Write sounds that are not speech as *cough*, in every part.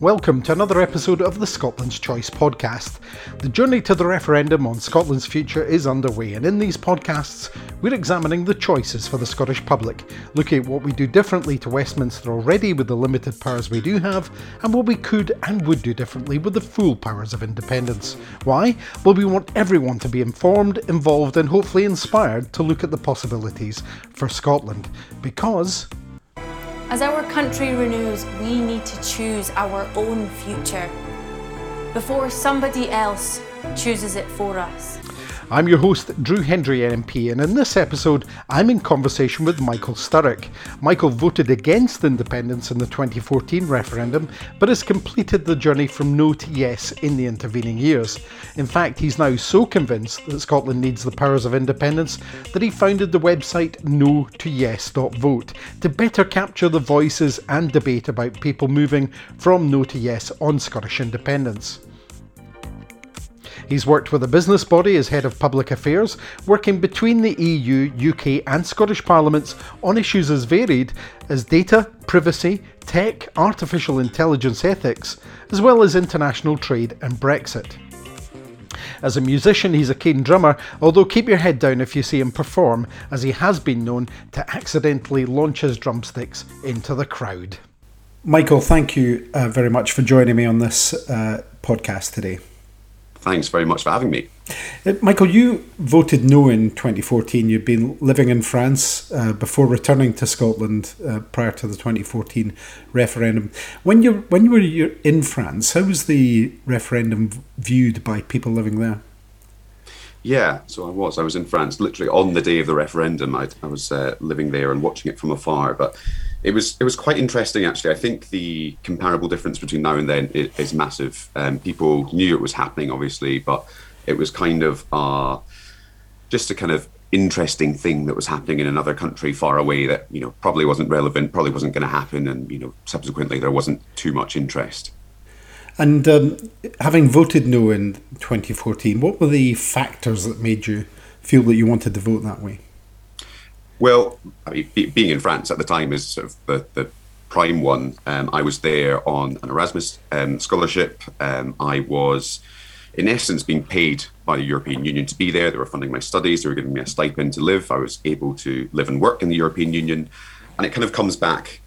Welcome to another episode of the Scotland's Choice podcast. The journey to the referendum on Scotland's future is underway, and in these podcasts, we're examining the choices for the Scottish public, looking at what we do differently to Westminster already with the limited powers we do have, and what we could and would do differently with the full powers of independence. Why? Well, we want everyone to be informed, involved, and hopefully inspired to look at the possibilities for Scotland. Because as our country renews, we need to choose our own future before somebody else chooses it for us. I'm your host, Drew Hendry MP, and in this episode, I'm in conversation with Michael Sturrock. Michael voted against independence in the 2014 referendum, but has completed the journey from no to yes in the intervening years. In fact, he's now so convinced that Scotland needs the powers of independence that he founded the website no to yes.vote to better capture the voices and debate about people moving from no to yes on Scottish independence. He's worked with a business body as head of public affairs, working between the EU, UK, and Scottish parliaments on issues as varied as data, privacy, tech, artificial intelligence ethics, as well as international trade and Brexit. As a musician, he's a keen drummer, although keep your head down if you see him perform, as he has been known to accidentally launch his drumsticks into the crowd. Michael, thank you uh, very much for joining me on this uh, podcast today thanks very much for having me. Uh, Michael, you voted no in 2014. You'd been living in France uh, before returning to Scotland uh, prior to the 2014 referendum. When you when you were in France, how was the referendum viewed by people living there? Yeah, so I was. I was in France literally on the day of the referendum. I, I was uh, living there and watching it from afar, but it was it was quite interesting actually. I think the comparable difference between now and then is, is massive. Um, people knew it was happening, obviously, but it was kind of uh, just a kind of interesting thing that was happening in another country far away that you know probably wasn't relevant, probably wasn't going to happen, and you know subsequently there wasn't too much interest. And um, having voted no in 2014, what were the factors that made you feel that you wanted to vote that way? Well, I mean, be, being in France at the time is sort of the, the prime one. Um, I was there on an Erasmus um, scholarship. Um, I was, in essence, being paid by the European Union to be there. They were funding my studies. They were giving me a stipend to live. I was able to live and work in the European Union. And it kind of comes back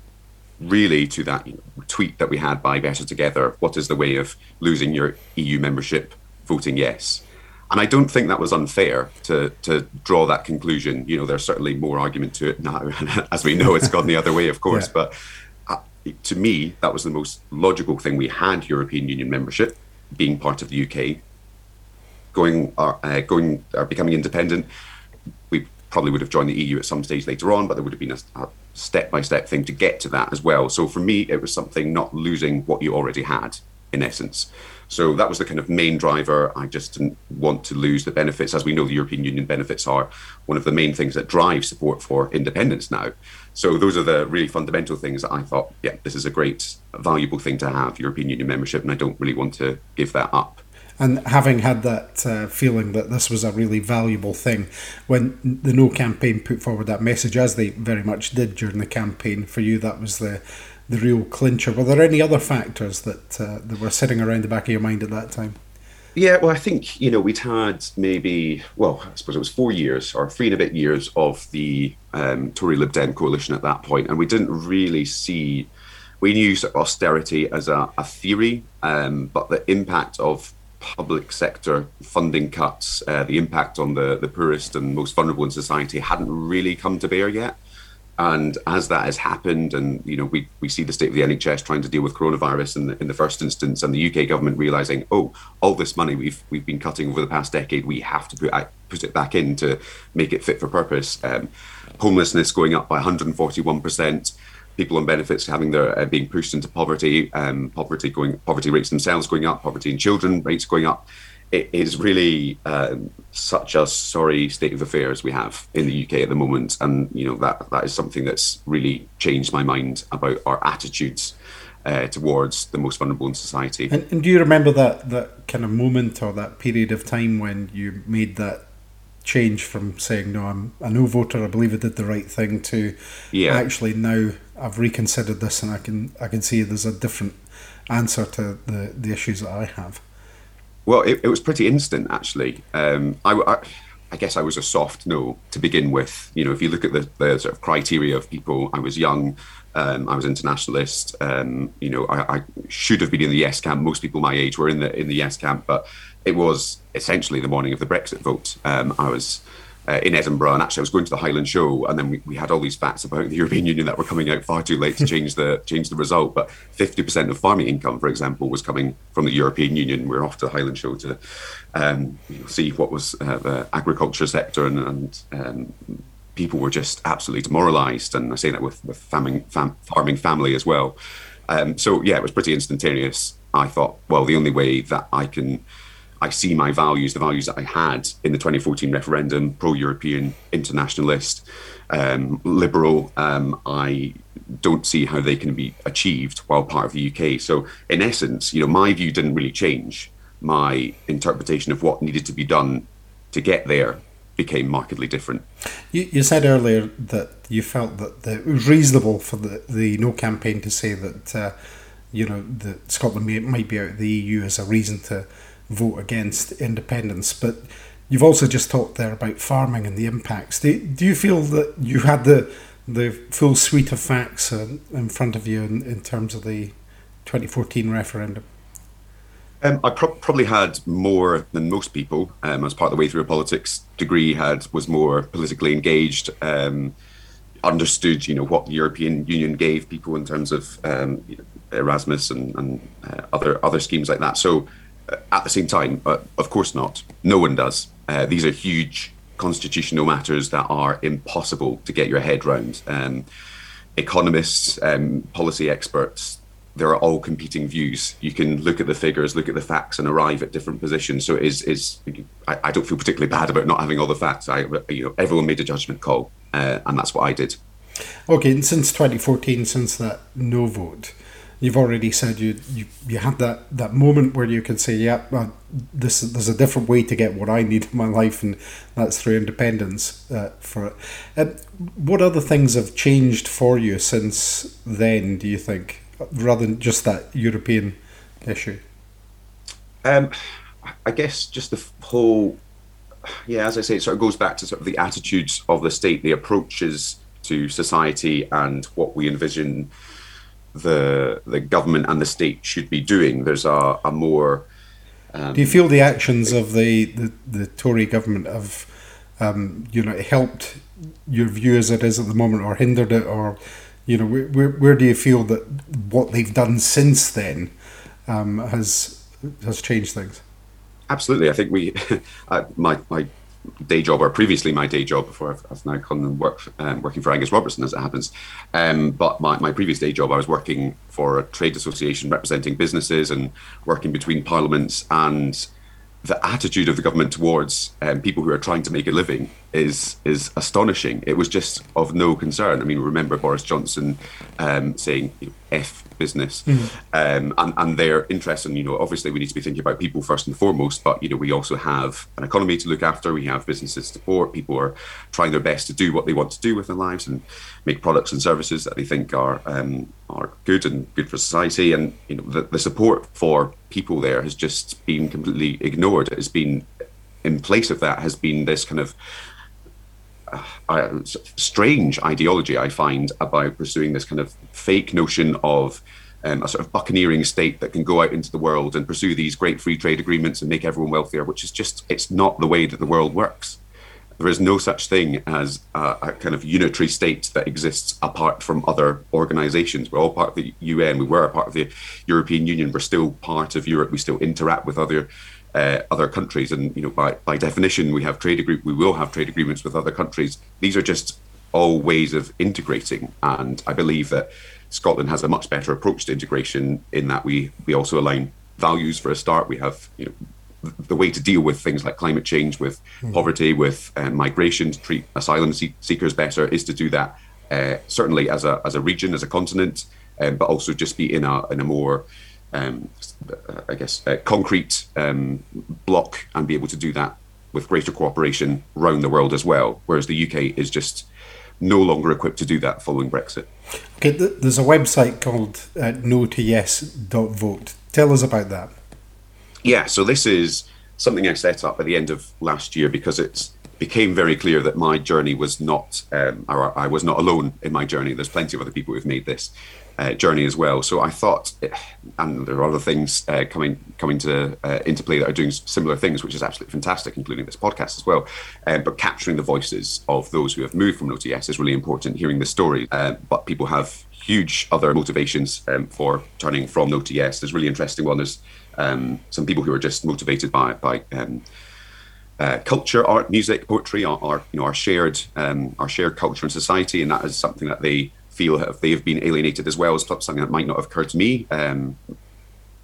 really to that you know, tweet that we had by Better Together. What is the way of losing your EU membership? Voting yes. And I don't think that was unfair to to draw that conclusion. You know, there's certainly more argument to it now, *laughs* as we know, it's gone the other way, of *laughs* course. Yeah. But uh, to me, that was the most logical thing. We had European Union membership, being part of the UK, going uh, uh, going uh, becoming independent. We probably would have joined the EU at some stage later on, but there would have been a step by step thing to get to that as well. So for me, it was something not losing what you already had, in essence. So that was the kind of main driver. I just didn't want to lose the benefits. As we know, the European Union benefits are one of the main things that drive support for independence now. So those are the really fundamental things that I thought, yeah, this is a great, valuable thing to have, European Union membership, and I don't really want to give that up. And having had that uh, feeling that this was a really valuable thing, when the No campaign put forward that message, as they very much did during the campaign, for you, that was the the real clincher. Were there any other factors that uh, that were sitting around the back of your mind at that time? Yeah, well, I think you know we'd had maybe well, I suppose it was four years or three and a bit years of the um, Tory Lib Dem coalition at that point, and we didn't really see. We knew austerity as a, a theory, um, but the impact of public sector funding cuts, uh, the impact on the the poorest and most vulnerable in society hadn't really come to bear yet. And as that has happened, and you know, we, we see the state of the NHS trying to deal with coronavirus in the, in the first instance, and the UK government realizing, oh, all this money we've we've been cutting over the past decade, we have to put put it back in to make it fit for purpose. Um, homelessness going up by 141 percent people on benefits having their uh, being pushed into poverty, um, poverty going poverty rates themselves going up, poverty in children rates going up it is really um, such a sorry state of affairs we have in the UK at the moment, and you know that that is something that's really changed my mind about our attitudes uh, towards the most vulnerable in society. And, and, do you remember that that kind of moment or that period of time when you made that change from saying no, I'm a no voter. I believe I did the right thing to Yeah. actually now I've reconsidered this and I can I can see there's a different answer to the the issues that I have. Well, it, it was pretty instant, actually. Um, I, I, I guess I was a soft no to begin with. You know, if you look at the, the sort of criteria of people, I was young, um, I was internationalist. Um, you know, I, I should have been in the yes camp. Most people my age were in the in the yes camp, but it was essentially the morning of the Brexit vote. Um, I was uh, in Edinburgh, and actually I was going to the Highland Show, and then we, we had all these facts about the *laughs* European Union that were coming out far too late to change the *laughs* change the result. But 50% of farming income, for example, was coming from the European Union. We are off to the Highland Show to um, you know, see what was uh, the agriculture sector, and, and um, people were just absolutely demoralised. And I say that with with farming fam- farming family as well. Um, so yeah, it was pretty instantaneous. I thought, well, the only way that I can I see my values, the values that I had in the 2014 referendum, pro-European, internationalist, um, liberal. Um, I don't see how they can be achieved while part of the UK. So, in essence, you know, my view didn't really change. My interpretation of what needed to be done to get there became markedly different. You, you said earlier that you felt that the, it was reasonable for the, the No campaign to say that, uh, you know, that Scotland may, might be out of the EU as a reason to vote against independence. But you've also just talked there about farming and the impacts. Do, do you feel that you had the the full suite of facts uh, in front of you in, in terms of the 2014 referendum? Um, I pro- probably had more than most people. Um, as part of the way through a politics degree, had was more politically engaged. Um, understood, you know, what the European Union gave people in terms of um, you know, Erasmus and, and uh, other other schemes like that. So, at the same time, uh, of course not. No one does. Uh, these are huge constitutional matters that are impossible to get your head round. Um, economists, um, policy experts, there are all competing views. You can look at the figures, look at the facts, and arrive at different positions. So it is is I, I don't feel particularly bad about not having all the facts. I you know everyone made a judgment call, uh, and that's what I did. Okay, and since 2014, since that no vote, you've already said you you, you had that, that moment where you can say, yeah, well, this there's a different way to get what I need in my life, and that's through independence uh, for it. And what other things have changed for you since then? Do you think, rather than just that European issue? Um, I guess just the whole, yeah, as I say, it sort of goes back to sort of the attitudes of the state, the approaches to society, and what we envision the the government and the state should be doing. There's a, a more. Um, Do you feel the actions of the, the, the Tory government have, um, you know, helped your view as it is at the moment, or hindered it, or, you know, where where do you feel that what they've done since then um, has has changed things? Absolutely, I think we, *laughs* uh, my my day job, or previously my day job before I've, I've now come and work um, working for Angus Robertson as it happens. Um, but my, my previous day job, I was working for a trade association representing businesses and working between parliaments and the attitude of the government towards um, people who are trying to make a living is is astonishing. It was just of no concern. I mean, remember Boris Johnson um, saying "f business," mm-hmm. um, and and their interest. And you know, obviously, we need to be thinking about people first and foremost. But you know, we also have an economy to look after. We have businesses to support. People are trying their best to do what they want to do with their lives and make products and services that they think are um, are good and good for society. And you know, the, the support for people there has just been completely ignored. It has been in place of that has been this kind of uh, strange ideology I find about pursuing this kind of fake notion of um, a sort of buccaneering state that can go out into the world and pursue these great free trade agreements and make everyone wealthier, which is just it's not the way that the world works. There is no such thing as a, a kind of unitary state that exists apart from other organizations. We're all part of the UN. We were a part of the European Union. We're still part of Europe. We still interact with other uh, other countries. And you know, by by definition, we have trade agreement. We will have trade agreements with other countries. These are just all ways of integrating. And I believe that Scotland has a much better approach to integration in that we we also align values for a start. We have you know the way to deal with things like climate change, with mm. poverty, with um, migration, to treat asylum seekers better, is to do that uh, certainly as a as a region, as a continent, um, but also just be in a in a more um, I guess, concrete um, block and be able to do that with greater cooperation around the world as well. Whereas the UK is just no longer equipped to do that following Brexit. Okay, there's a website called uh, no to yes.vote. Tell us about that. Yeah, so this is something I set up at the end of last year because it became very clear that my journey was not, um, or I was not alone in my journey. There's plenty of other people who've made this uh, journey as well. So I thought, and there are other things uh, coming coming to uh, into play that are doing similar things, which is absolutely fantastic, including this podcast as well. Um, but capturing the voices of those who have moved from NoToYes is really important. Hearing the story, uh, but people have huge other motivations um, for turning from NoToYes. There's really interesting one. There's um, some people who are just motivated by by um, uh, culture, art, music, poetry, our, our, you know our shared um, our shared culture and society, and that is something that they feel have they have been alienated as well as something that might not have occurred to me um,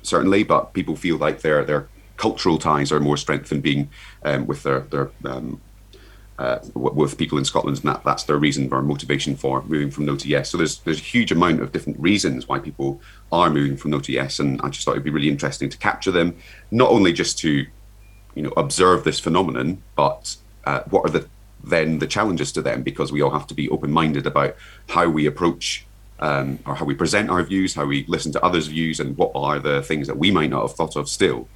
certainly, but people feel like their their cultural ties are more strengthened being um, with their their um, uh, with people in Scotland, and that, that's their reason or motivation for moving from no to yes. So there's there's a huge amount of different reasons why people are moving from no to yes, and I just thought it'd be really interesting to capture them, not only just to you know observe this phenomenon, but uh, what are the then the challenges to them because we all have to be open minded about how we approach um, or how we present our views, how we listen to others' views, and what are the things that we might not have thought of still.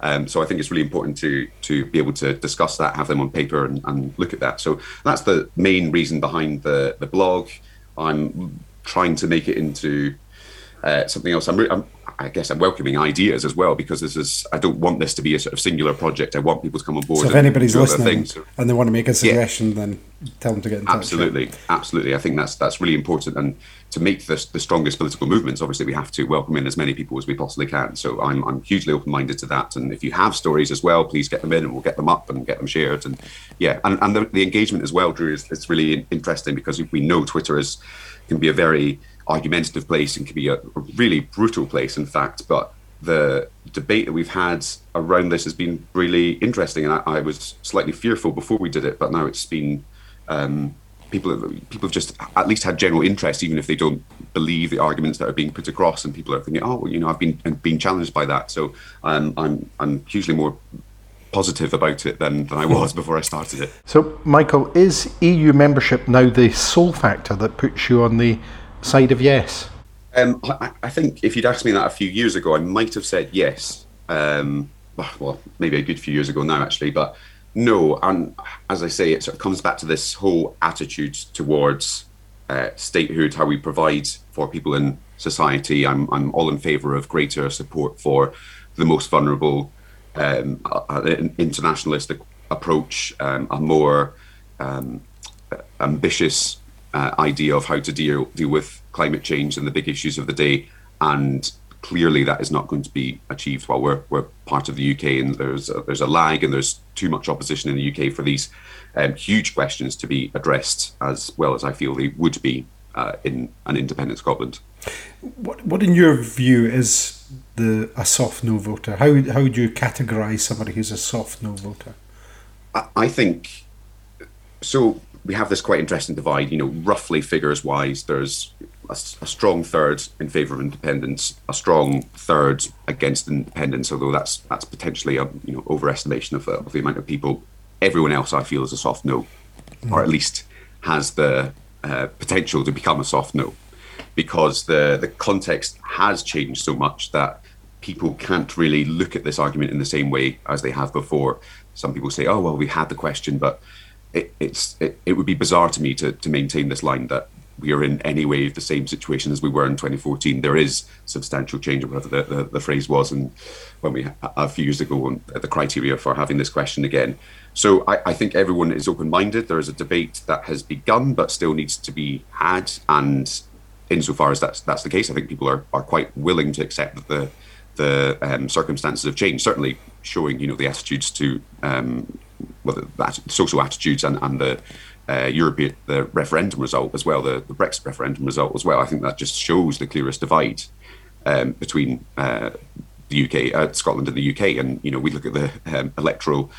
Um, so I think it's really important to to be able to discuss that, have them on paper, and, and look at that. So that's the main reason behind the the blog. I'm trying to make it into uh, something else. I'm, re- I'm I guess I'm welcoming ideas as well because this is I don't want this to be a sort of singular project. I want people to come on board. So if anybody's listening and they want to make a suggestion, yeah. then tell them to get in touch. Absolutely, absolutely. I think that's that's really important. And to make this the strongest political movements, obviously we have to welcome in as many people as we possibly can. So I'm I'm hugely open minded to that. And if you have stories as well, please get them in and we'll get them up and get them shared. And yeah, and, and the, the engagement as well, Drew, is it's really interesting because we know Twitter is can be a very argumentative place and can be a, really brutal place, in fact. But the debate that we've had around this has been really interesting, and I, I was slightly fearful before we did it, but now it's been um, people have, people have just at least had general interest, even if they don't believe the arguments that are being put across, and people are thinking, oh, well, you know, I've been being challenged by that, so um, I'm I'm hugely more positive about it than, than I was before I started it. So, Michael, is EU membership now the sole factor that puts you on the side of yes? Um, I, I, think if you'd asked me that a few years ago, I might have said yes. Um, well, maybe a good few years ago now, actually, but no. And as I say, it sort of comes back to this whole attitude towards uh, statehood, how we provide for people in society. I'm, I'm all in favour of greater support for the most vulnerable, um, an internationalist approach, um, a more um, ambitious uh, idea of how to deal deal with climate change and the big issues of the day, and clearly that is not going to be achieved while we're we're part of the UK and there's a, there's a lag and there's too much opposition in the UK for these um, huge questions to be addressed as well as I feel they would be uh, in an independent Scotland. What what in your view is the a soft no voter? How how would you categorise somebody who's a soft no voter? I, I think so we have this quite interesting divide. You know, roughly figures wise, there's a, a, strong third in favour of independence, a strong third against independence. Although that's that's potentially a you know overestimation of, of the amount of people. Everyone else, I feel, is a soft no, mm. or at least has the uh, potential to become a soft no, because the the context has changed so much that people can't really look at this argument in the same way as they have before. Some people say, "Oh well, we had the question, but." It, it's it, it would be bizarre to me to, to maintain this line that we are in any way the same situation as we were in 2014. There is substantial change, or whatever the, the, the, phrase was, and when we a few years ago, the criteria for having this question again. So I, I think everyone is open-minded. There is a debate that has begun, but still needs to be had. And insofar as that's that's the case, I think people are, are quite willing to accept that the the um, circumstances have changed. Certainly, showing you know the attitudes to um, well, that social attitudes and, and the uh, European the referendum result as well, the, the, Brexit referendum result as well. I think that just shows the clearest divide um, between uh, the UK, uh, Scotland, and the UK. And you know, we look at the um, electoral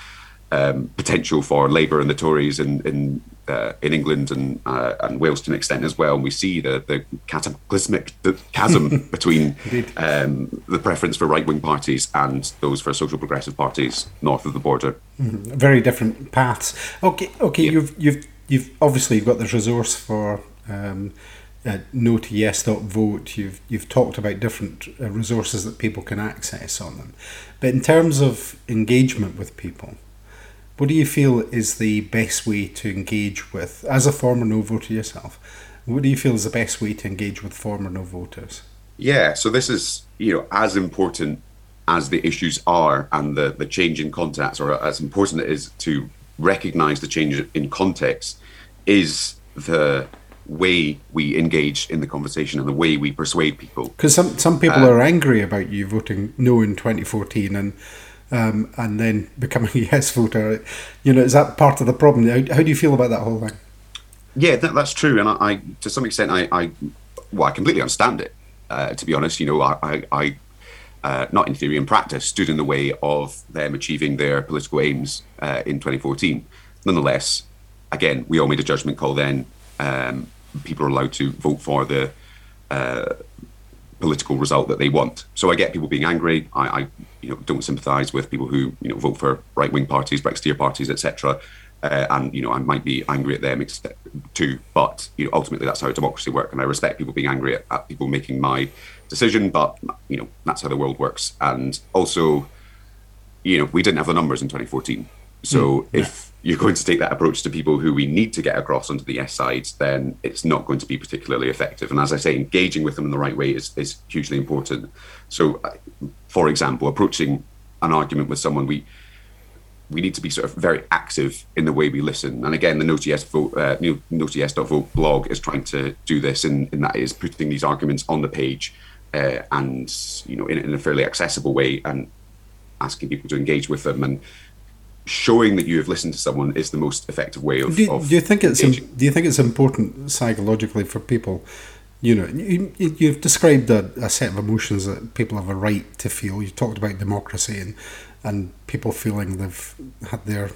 um, potential for Labour and the Tories in in, uh, in England and uh, and Wales to an extent as well. And we see the the cataclysmic the chasm *laughs* between um, the preference for right wing parties and those for social progressive parties north of the border. Mm-hmm. Very different paths. Okay, okay. Yeah. You've you've you've obviously you've got this resource for. Um, uh, no to yes dot vote. You've you've talked about different uh, resources that people can access on them, but in terms of engagement with people, what do you feel is the best way to engage with, as a former no voter yourself, what do you feel is the best way to engage with former no voters? Yeah, so this is, you know, as important as the issues are and the, the change in context, or as important it is to recognize the change in context, is the way we engage in the conversation and the way we persuade people. Because some, some people um, are angry about you voting no in 2014 and um, and then becoming *laughs* a yes voter. You know, is that part of the problem? How, how do you feel about that whole thing? Yeah, that, that's true, and I, I, to some extent, I, I, well, I completely understand it. Uh, to be honest, you know, I, I uh, not in theory, in practice, stood in the way of them achieving their political aims uh, in 2014. Nonetheless, again, we all made a judgment call then. Um, people are allowed to vote for the uh, political result that they want. So I get people being angry. I, I you know, don't sympathise with people who you know vote for right wing parties, Brexiteer parties, etc. Uh, and you know, I might be angry at them too. But you know, ultimately, that's how democracy works, and I respect people being angry at, at people making my decision. But you know, that's how the world works. And also, you know, we didn't have the numbers in 2014. So mm, if you're going to take that approach to people who we need to get across onto the yes side, then it's not going to be particularly effective. And as I say, engaging with them in the right way is, is hugely important. So, for example, approaching an argument with someone, we we need to be sort of very active in the way we listen. And again, the No Yes Vote, uh, blog is trying to do this, in, in that is putting these arguments on the page uh, and you know in, in a fairly accessible way and asking people to engage with them and showing that you have listened to someone is the most effective way of. Do, of do you think it's do you think it's important psychologically for people? You know, you, you've described a, a, set of emotions that people have a right to feel. You talked about democracy and and people feeling they've had their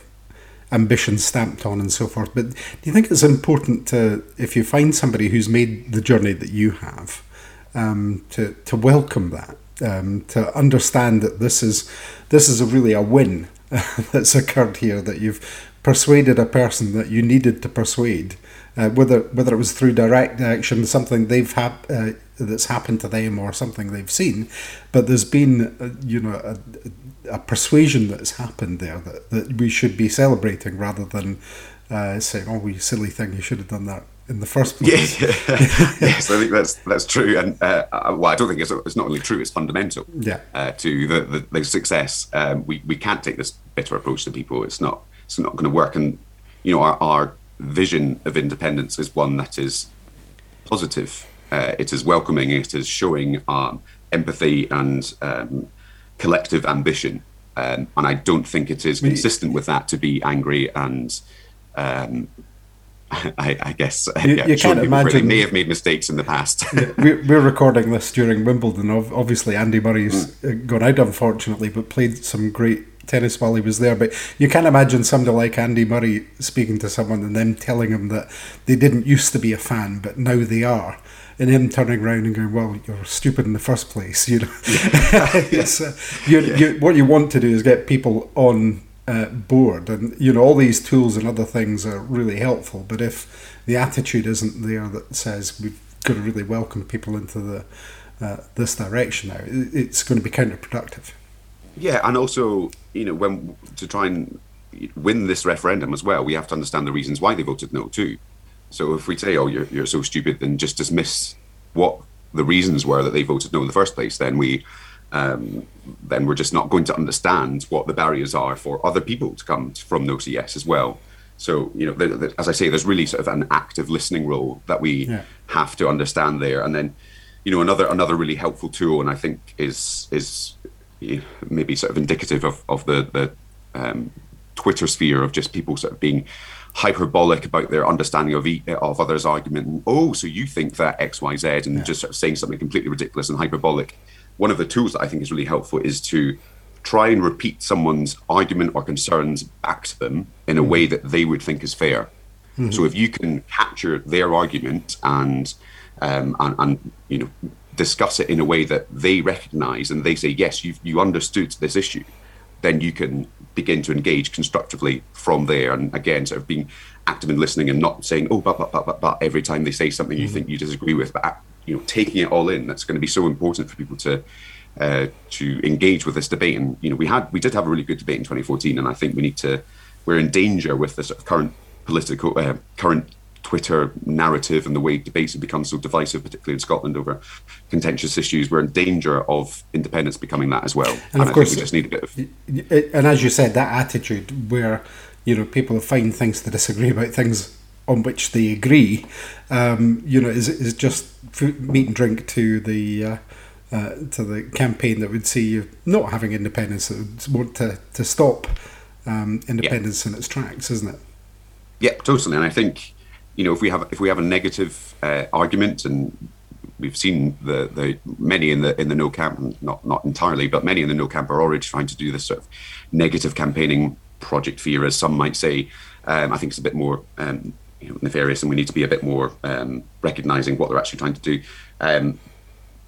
ambitions stamped on and so forth. But do you think it's important to, if you find somebody who's made the journey that you have, um, to to welcome that, um, to understand that this is this is a really a win *laughs* that's occurred here that you've persuaded a person that you needed to persuade, uh, whether whether it was through direct action, something they've had uh, that's happened to them, or something they've seen, but there's been uh, you know a, a, persuasion that's happened there that, that we should be celebrating rather than uh, saying, "Oh, you silly thing, you should have done that." in the first place. Yes, *laughs* yes, I think that's that's true, and uh, well, I don't think it's, it's not only true; it's fundamental. Yeah. Uh, to the, the, the success, um, we we can't take this bitter approach to people. It's not it's not going to work, and you know our, our vision of independence is one that is positive. Uh, it is welcoming. It is showing um, empathy and um, collective ambition. Um, and I don't think it is consistent with that to be angry and um, *laughs* I, I guess *laughs* you, yeah, you can't imagine may have made mistakes in the past. *laughs* we're, we're recording this during Wimbledon. Obviously, Andy Murray's mm. gone out, unfortunately, but played some great tennis while he was there. But you can't imagine somebody like Andy Murray speaking to someone and them telling him that they didn't used to be a fan, but now they are. And him turning around and going, "Well, you're stupid in the first place," you know. Yeah. *laughs* uh, you, yeah. you, what you want to do is get people on uh, board. And you know, all these tools and other things are really helpful. But if the attitude isn't there that says we've got to really welcome people into the uh, this direction now, it's going to be counterproductive. Yeah, and also, you know, when to try and win this referendum as well, we have to understand the reasons why they voted no too. So if we say, "Oh, you're you're so stupid," then just dismiss what the reasons were that they voted no in the first place, then we um, then we're just not going to understand what the barriers are for other people to come from no to yes as well. So, you know, the, the, as I say, there's really sort of an active listening role that we yeah. have to understand there. And then, you know, another another really helpful tool, and I think is is maybe sort of indicative of of the the um, Twitter sphere of just people sort of being hyperbolic about their understanding of of others' argument. oh, so you think that X, Y, Z, and yeah. just sort of saying something completely ridiculous and hyperbolic one of the tools that I think is really helpful is to try and repeat someone's argument or concerns back to them in a way that they would think is fair. Mm-hmm. So if you can capture their argument and, um, and and you know discuss it in a way that they recognise and they say yes, you you understood this issue, then you can begin to engage constructively from there. And again, sort of being active in listening and not saying oh but but but but, but every time they say something you mm-hmm. think you disagree with, but you know taking it all in. That's going to be so important for people to uh, to engage with this debate. And you know, we had we did have a really good debate in 2014, and I think we need to we're in danger with the sort of current political uh, current Twitter narrative and the way debates have become so divisive, particularly in Scotland over contentious issues. We're in danger of independence becoming that as well. And, and of I course, we just need a bit of. And as you said, that attitude where you know people find things to disagree about things on which they agree, um, you know, is is just meat and drink to the. Uh, uh, to the campaign that would see you not having independence, that would want to, to stop um, independence yeah. in its tracks, isn't it? Yeah, totally. And I think you know if we have if we have a negative uh, argument, and we've seen the the many in the in the no camp, not not entirely, but many in the no camp are already trying to do this sort of negative campaigning project fear, as some might say. Um, I think it's a bit more um, you know, nefarious, and we need to be a bit more um, recognizing what they're actually trying to do.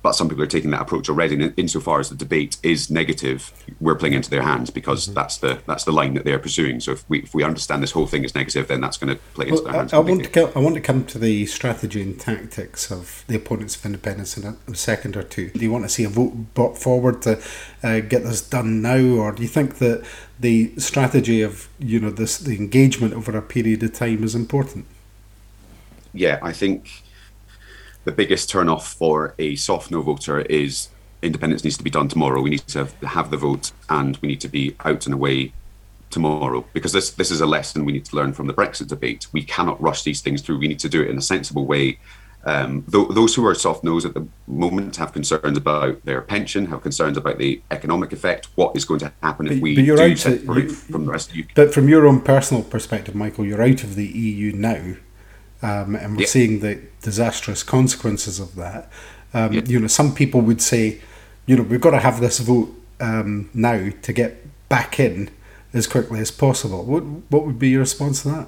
But some people are taking that approach already. And insofar as the debate is negative, we're playing into their hands because mm-hmm. that's the that's the line that they're pursuing. So if we if we understand this whole thing is negative, then that's going to play into well, their hands. I, I want to come, I want to come to the strategy and tactics of the opponents of independence in a, a second or two. Do you want to see a vote brought forward to uh, get this done now, or do you think that the strategy of you know this the engagement over a period of time is important? Yeah, I think the biggest turnoff for a soft no voter is independence needs to be done tomorrow. We need to have the vote and we need to be out and away tomorrow because this this is a lesson we need to learn from the Brexit debate. We cannot rush these things through. We need to do it in a sensible way. Um, th- those who are soft nosed at the moment have concerns about their pension, have concerns about the economic effect. What is going to happen if we do separate you, from the rest of the UK? But from your own personal perspective, Michael, you're out of the EU now. Um, and we're seeing the disastrous consequences of that. Um, You know, some people would say, you know, we've got to have this vote um, now to get back in as quickly as possible. What what would be your response to that?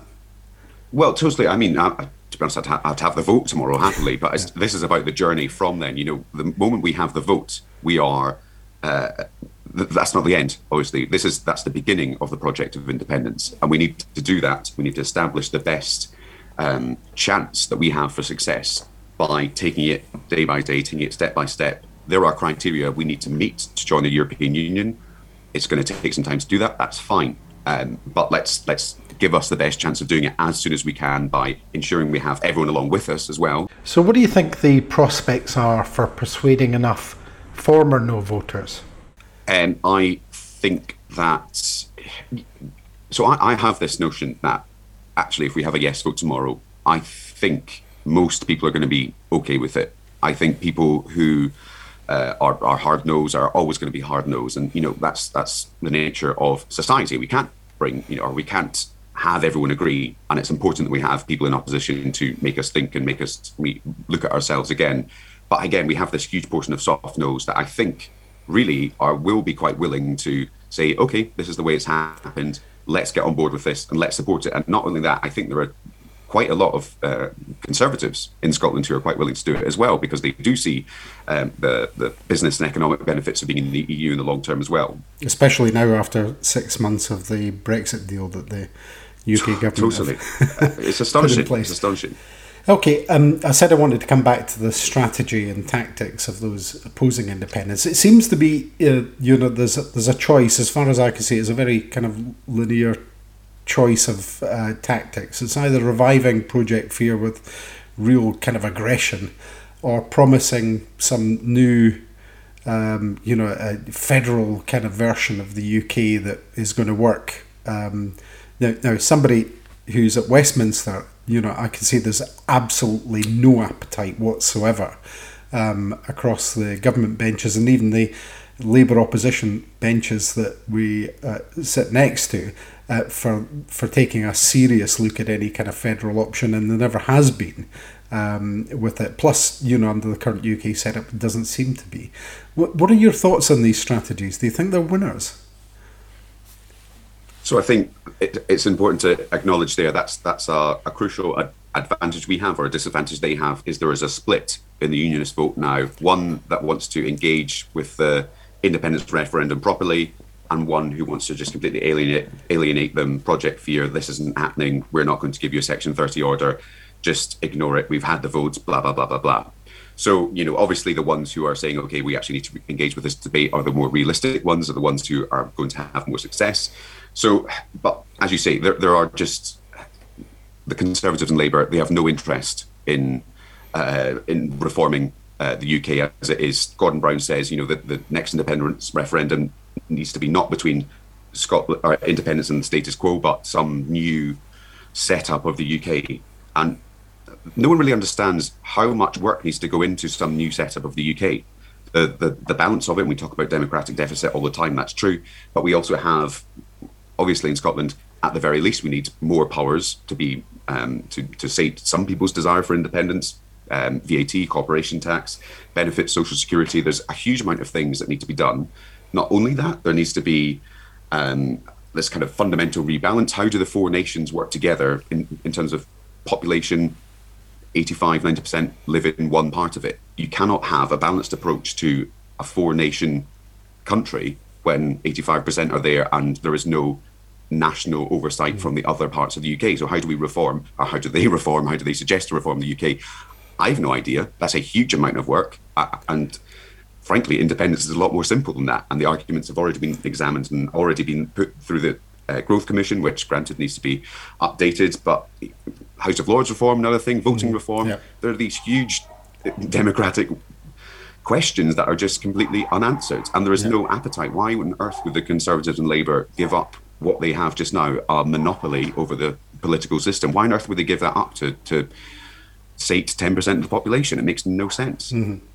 Well, totally. I mean, I, to be honest, I'd, ha- I'd, have the vote tomorrow happily, but *laughs* yeah. this is about the journey from then. You know, the moment we have the vote, we are. Uh, that's not the end obviously this is that's the beginning of the project of independence and we need to do that we need to establish the best um, chance that we have for success by taking it day by day, taking it step by step. There are criteria we need to meet to join the European Union. It's going to take some time to do that. That's fine, um, but let's let's give us the best chance of doing it as soon as we can by ensuring we have everyone along with us as well. So, what do you think the prospects are for persuading enough former no voters? Um, I think that. So I, I have this notion that actually, if we have a yes vote tomorrow, I think most people are going to be okay with it. I think people who uh, are, are hard nosed are always going to be hard nosed, and you know that's that's the nature of society. We can't bring you know, or we can't have everyone agree, and it's important that we have people in opposition to make us think and make us we look at ourselves again. But again, we have this huge portion of soft noes that I think really are will be quite willing to say, okay, this is the way it's happened let's get on board with this and let's support it. And not only that, I think there are quite a lot of uh, conservatives in Scotland who are quite willing to do it as well because they do see um, the the business and economic benefits of being in the EU in the long term as well. Especially now after six months of the Brexit deal that the UK *sighs* government totally, it's *laughs* astonishing. It's astonishing. Okay, um, I said I wanted to come back to the strategy and tactics of those opposing independence. It seems to be, uh, you know, there's a, there's a choice, as far as I can see, it's a very kind of linear choice of uh, tactics. It's either reviving Project Fear with real kind of aggression or promising some new, um, you know, a federal kind of version of the UK that is going to work. Um, now, now, somebody who's at Westminster you know, I can see there's absolutely no appetite whatsoever um, across the government benches and even the Labour opposition benches that we uh, sit next to. uh, for for taking a serious look at any kind of federal option, and there never has been um, with it. Plus, you know, under the current UK setup, it doesn't seem to be. What, what are your thoughts on these strategies? Do you think they're winners? So I think it, it's important to acknowledge there that's that's a, a crucial ad- advantage we have or a disadvantage they have is there is a split in the unionist vote now. One that wants to engage with the independence referendum properly, and one who wants to just completely alienate alienate them. Project Fear, this isn't happening. We're not going to give you a Section 30 order just ignore it. We've had the votes, blah, blah, blah, blah, blah. So, you know, obviously the ones who are saying, okay, we actually need to engage with this debate are the more realistic ones, are the ones who are going to have more success. So, but as you say, there, there are just the Conservatives and Labour, they have no interest in uh, in reforming uh, the UK as it is. Gordon Brown says, you know, that the next independence referendum needs to be not between Scotland or independence and the status quo, but some new setup of the UK. And no one really understands how much work needs to go into some new setup of the UK. The, the, the balance of it, we talk about democratic deficit all the time, that's true. But we also have, obviously in Scotland, at the very least, we need more powers to be um, to, to sate some people's desire for independence, um, VAT, corporation tax, benefits, social security. There's a huge amount of things that need to be done. Not only that, there needs to be um, this kind of fundamental rebalance. How do the four nations work together in, in terms of population, 85, 90% live in one part of it. You cannot have a balanced approach to a four nation country when 85% are there and there is no national oversight mm. from the other parts of the UK. So, how do we reform, or how do they *laughs* reform? How do they suggest to reform the UK? I have no idea. That's a huge amount of work. Uh, and frankly, independence is a lot more simple than that. And the arguments have already been examined and already been put through the uh, Growth Commission, which granted needs to be updated. But House of Lords reform, another thing, voting mm-hmm. reform. There are these huge democratic questions that are just completely unanswered, and there is no appetite. Why on earth would the Conservatives and Labour give up what they have just now, a monopoly over the political system? Why on earth would they give that up to to sate ten percent of the population? It makes no sense. Mm-hmm.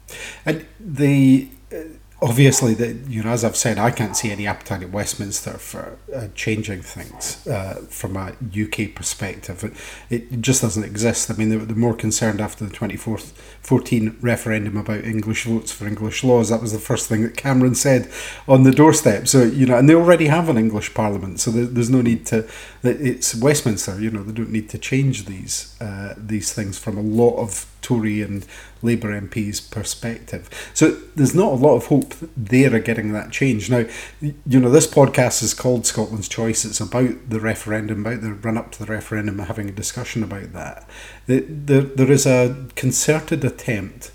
And the uh, obviously, the, you know, as I've said, I can't see any appetite at Westminster for uh, changing things uh, from a UK perspective. It, it, just doesn't exist. I mean, they're, they're more concerned after the 2014 referendum about English votes for English laws. That was the first thing that Cameron said on the doorstep. So, you know, and they already have an English parliament, so there, there's no need to. It's Westminster, you know, they don't need to change these uh, these things from a lot of Tory and Labour MPs' perspective. So there's not a lot of hope there of getting that change. Now, you know, this podcast is called Scotland's Choice. It's about the referendum, about the run up to the referendum, and having a discussion about that. There, there is a concerted attempt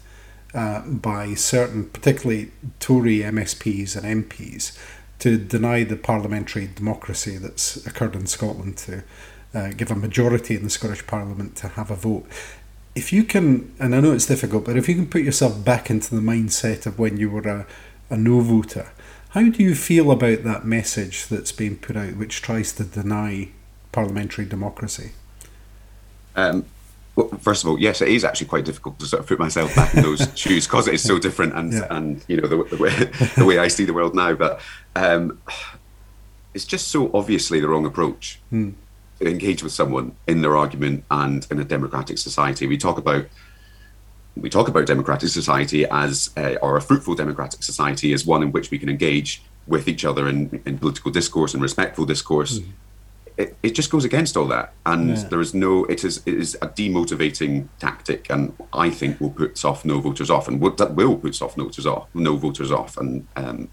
uh, by certain, particularly Tory MSPs and MPs, to deny the parliamentary democracy that's occurred in Scotland to uh, give a majority in the Scottish Parliament to have a vote if you can, and I know it's difficult, but if you can put yourself back into the mindset of when you were a, a no voter, how do you feel about that message that's being put out, which tries to deny parliamentary democracy? Um, well, first of all, yes, it is actually quite difficult to sort of put myself back in those *laughs* shoes because it is so different, and yeah. and you know the, the, way the way I see the world now. But um, it's just so obviously the wrong approach. Hmm engage with someone in their argument and in a democratic society. We talk about we talk about democratic society as a, or a fruitful democratic society as one in which we can engage with each other in, in political discourse and respectful discourse. Mm. It, it just goes against all that, and yeah. there is no. It is it is a demotivating tactic, and I think will put soft no voters off, and that will put soft voters off, no voters off, and um,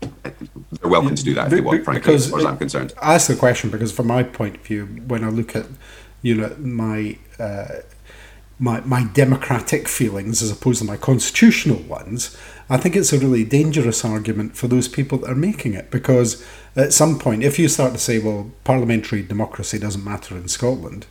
they're welcome to do that if they want, frankly, because as far as I'm concerned. I ask the question because, from my point of view, when I look at, you know, my uh, my my democratic feelings as opposed to my constitutional ones, I think it's a really dangerous argument for those people that are making it because at some point, if you start to say, well, parliamentary democracy doesn't matter in Scotland,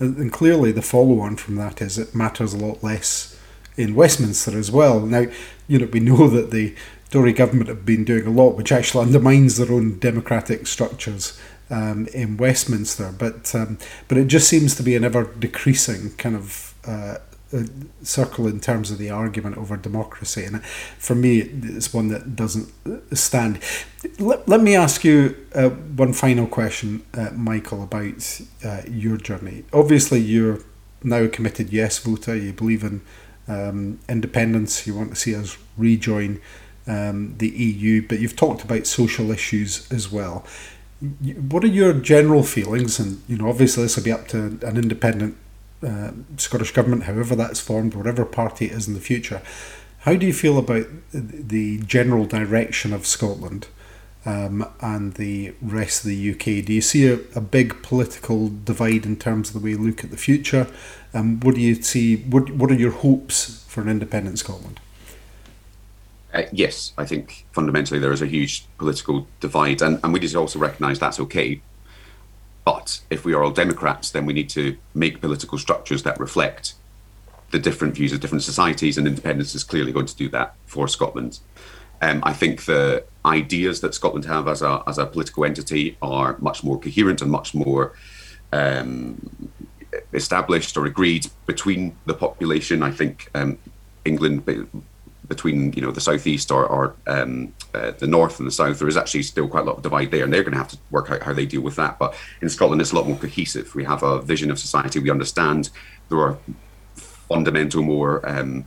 uh, then clearly the follow on from that is it matters a lot less in Westminster as well. Now, you know, we know that the Tory government have been doing a lot, which actually undermines their own democratic structures um, in Westminster. But um, but it just seems to be an ever decreasing kind of uh, uh, circle in terms of the argument over democracy, and for me, it's one that doesn't stand. Let, let me ask you uh, one final question, uh, Michael, about uh, your journey. Obviously, you're now a committed yes voter. You believe in um, independence. You want to see us rejoin um, the EU, but you've talked about social issues as well. What are your general feelings? And you know, obviously, this will be up to an independent uh, Scottish government, however that's formed, whatever party it is in the future. How do you feel about the general direction of Scotland um, and the rest of the UK? Do you see a, a, big political divide in terms of the way you look at the future? Um, what do you see? What What are your hopes for an independent Scotland? Uh, yes, I think fundamentally there is a huge political divide, and, and we need to also recognise that's okay. But if we are all Democrats, then we need to make political structures that reflect the different views of different societies, and independence is clearly going to do that for Scotland. Um, I think the ideas that Scotland have as a as a political entity are much more coherent and much more um, established or agreed between the population. I think um, England between you know the southeast or, or um, uh, the north and the south, there is actually still quite a lot of divide there, and they're going to have to work out how they deal with that. But in Scotland, it's a lot more cohesive. We have a vision of society. We understand there are fundamental, more um,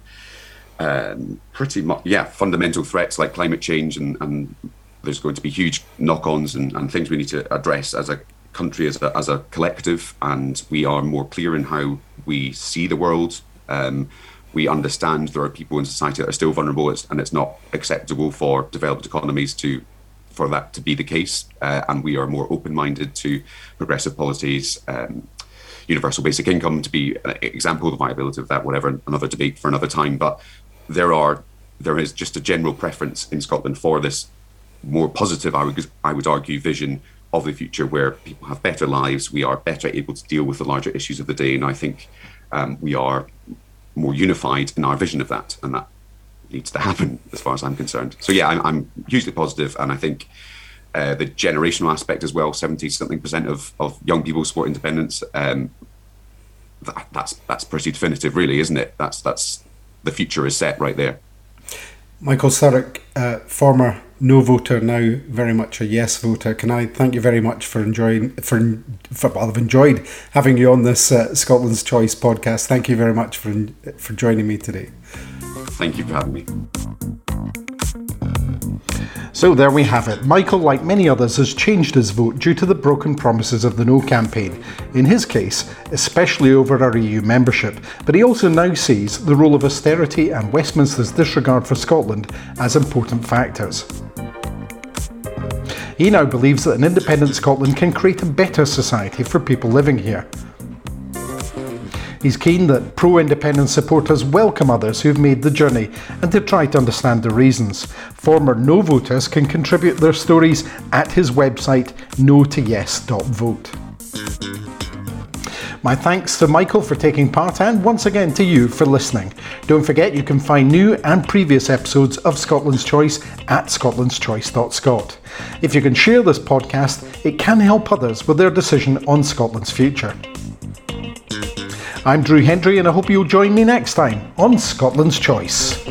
um, pretty much yeah fundamental threats like climate change, and, and there's going to be huge knock-ons and, and things we need to address as a country as a, as a collective, and we are more clear in how we see the world. Um, we understand there are people in society that are still vulnerable, and it's not acceptable for developed economies to for that to be the case. Uh, and we are more open-minded to progressive policies. Um, universal basic income to be an example of the viability of that. Whatever, another debate for another time. But there are there is just a general preference in Scotland for this more positive, I would I would argue, vision of the future where people have better lives. We are better able to deal with the larger issues of the day, and I think um, we are more unified in our vision of that, and that needs to happen as far as I'm concerned. So yeah, I'm, I'm hugely positive, and I think uh, the generational aspect as well. Seventy something percent of, of young people support independence. Um, that, that's that's pretty definitive, really, isn't it? That's that's the future is set right there. Michael Sturrock, uh, former no voter, now very much a yes voter. Can I thank you very much for enjoying for, for well, I've enjoyed having you on this uh, Scotland's Choice podcast. Thank you very much for for joining me today. Thank you for having me. So there we have it. Michael, like many others, has changed his vote due to the broken promises of the No campaign. In his case, especially over our EU membership, but he also now sees the role of austerity and Westminster's disregard for Scotland as important factors. He now believes that an independent Scotland can create a better society for people living here. He's keen that pro independence supporters welcome others who've made the journey and to try to understand the reasons. Former no voters can contribute their stories at his website no2yes.vote. My thanks to Michael for taking part and once again to you for listening. Don't forget you can find new and previous episodes of Scotland's Choice at scotlandschoice.scot. If you can share this podcast, it can help others with their decision on Scotland's future. I'm Drew Hendry, and I hope you'll join me next time on Scotland's Choice.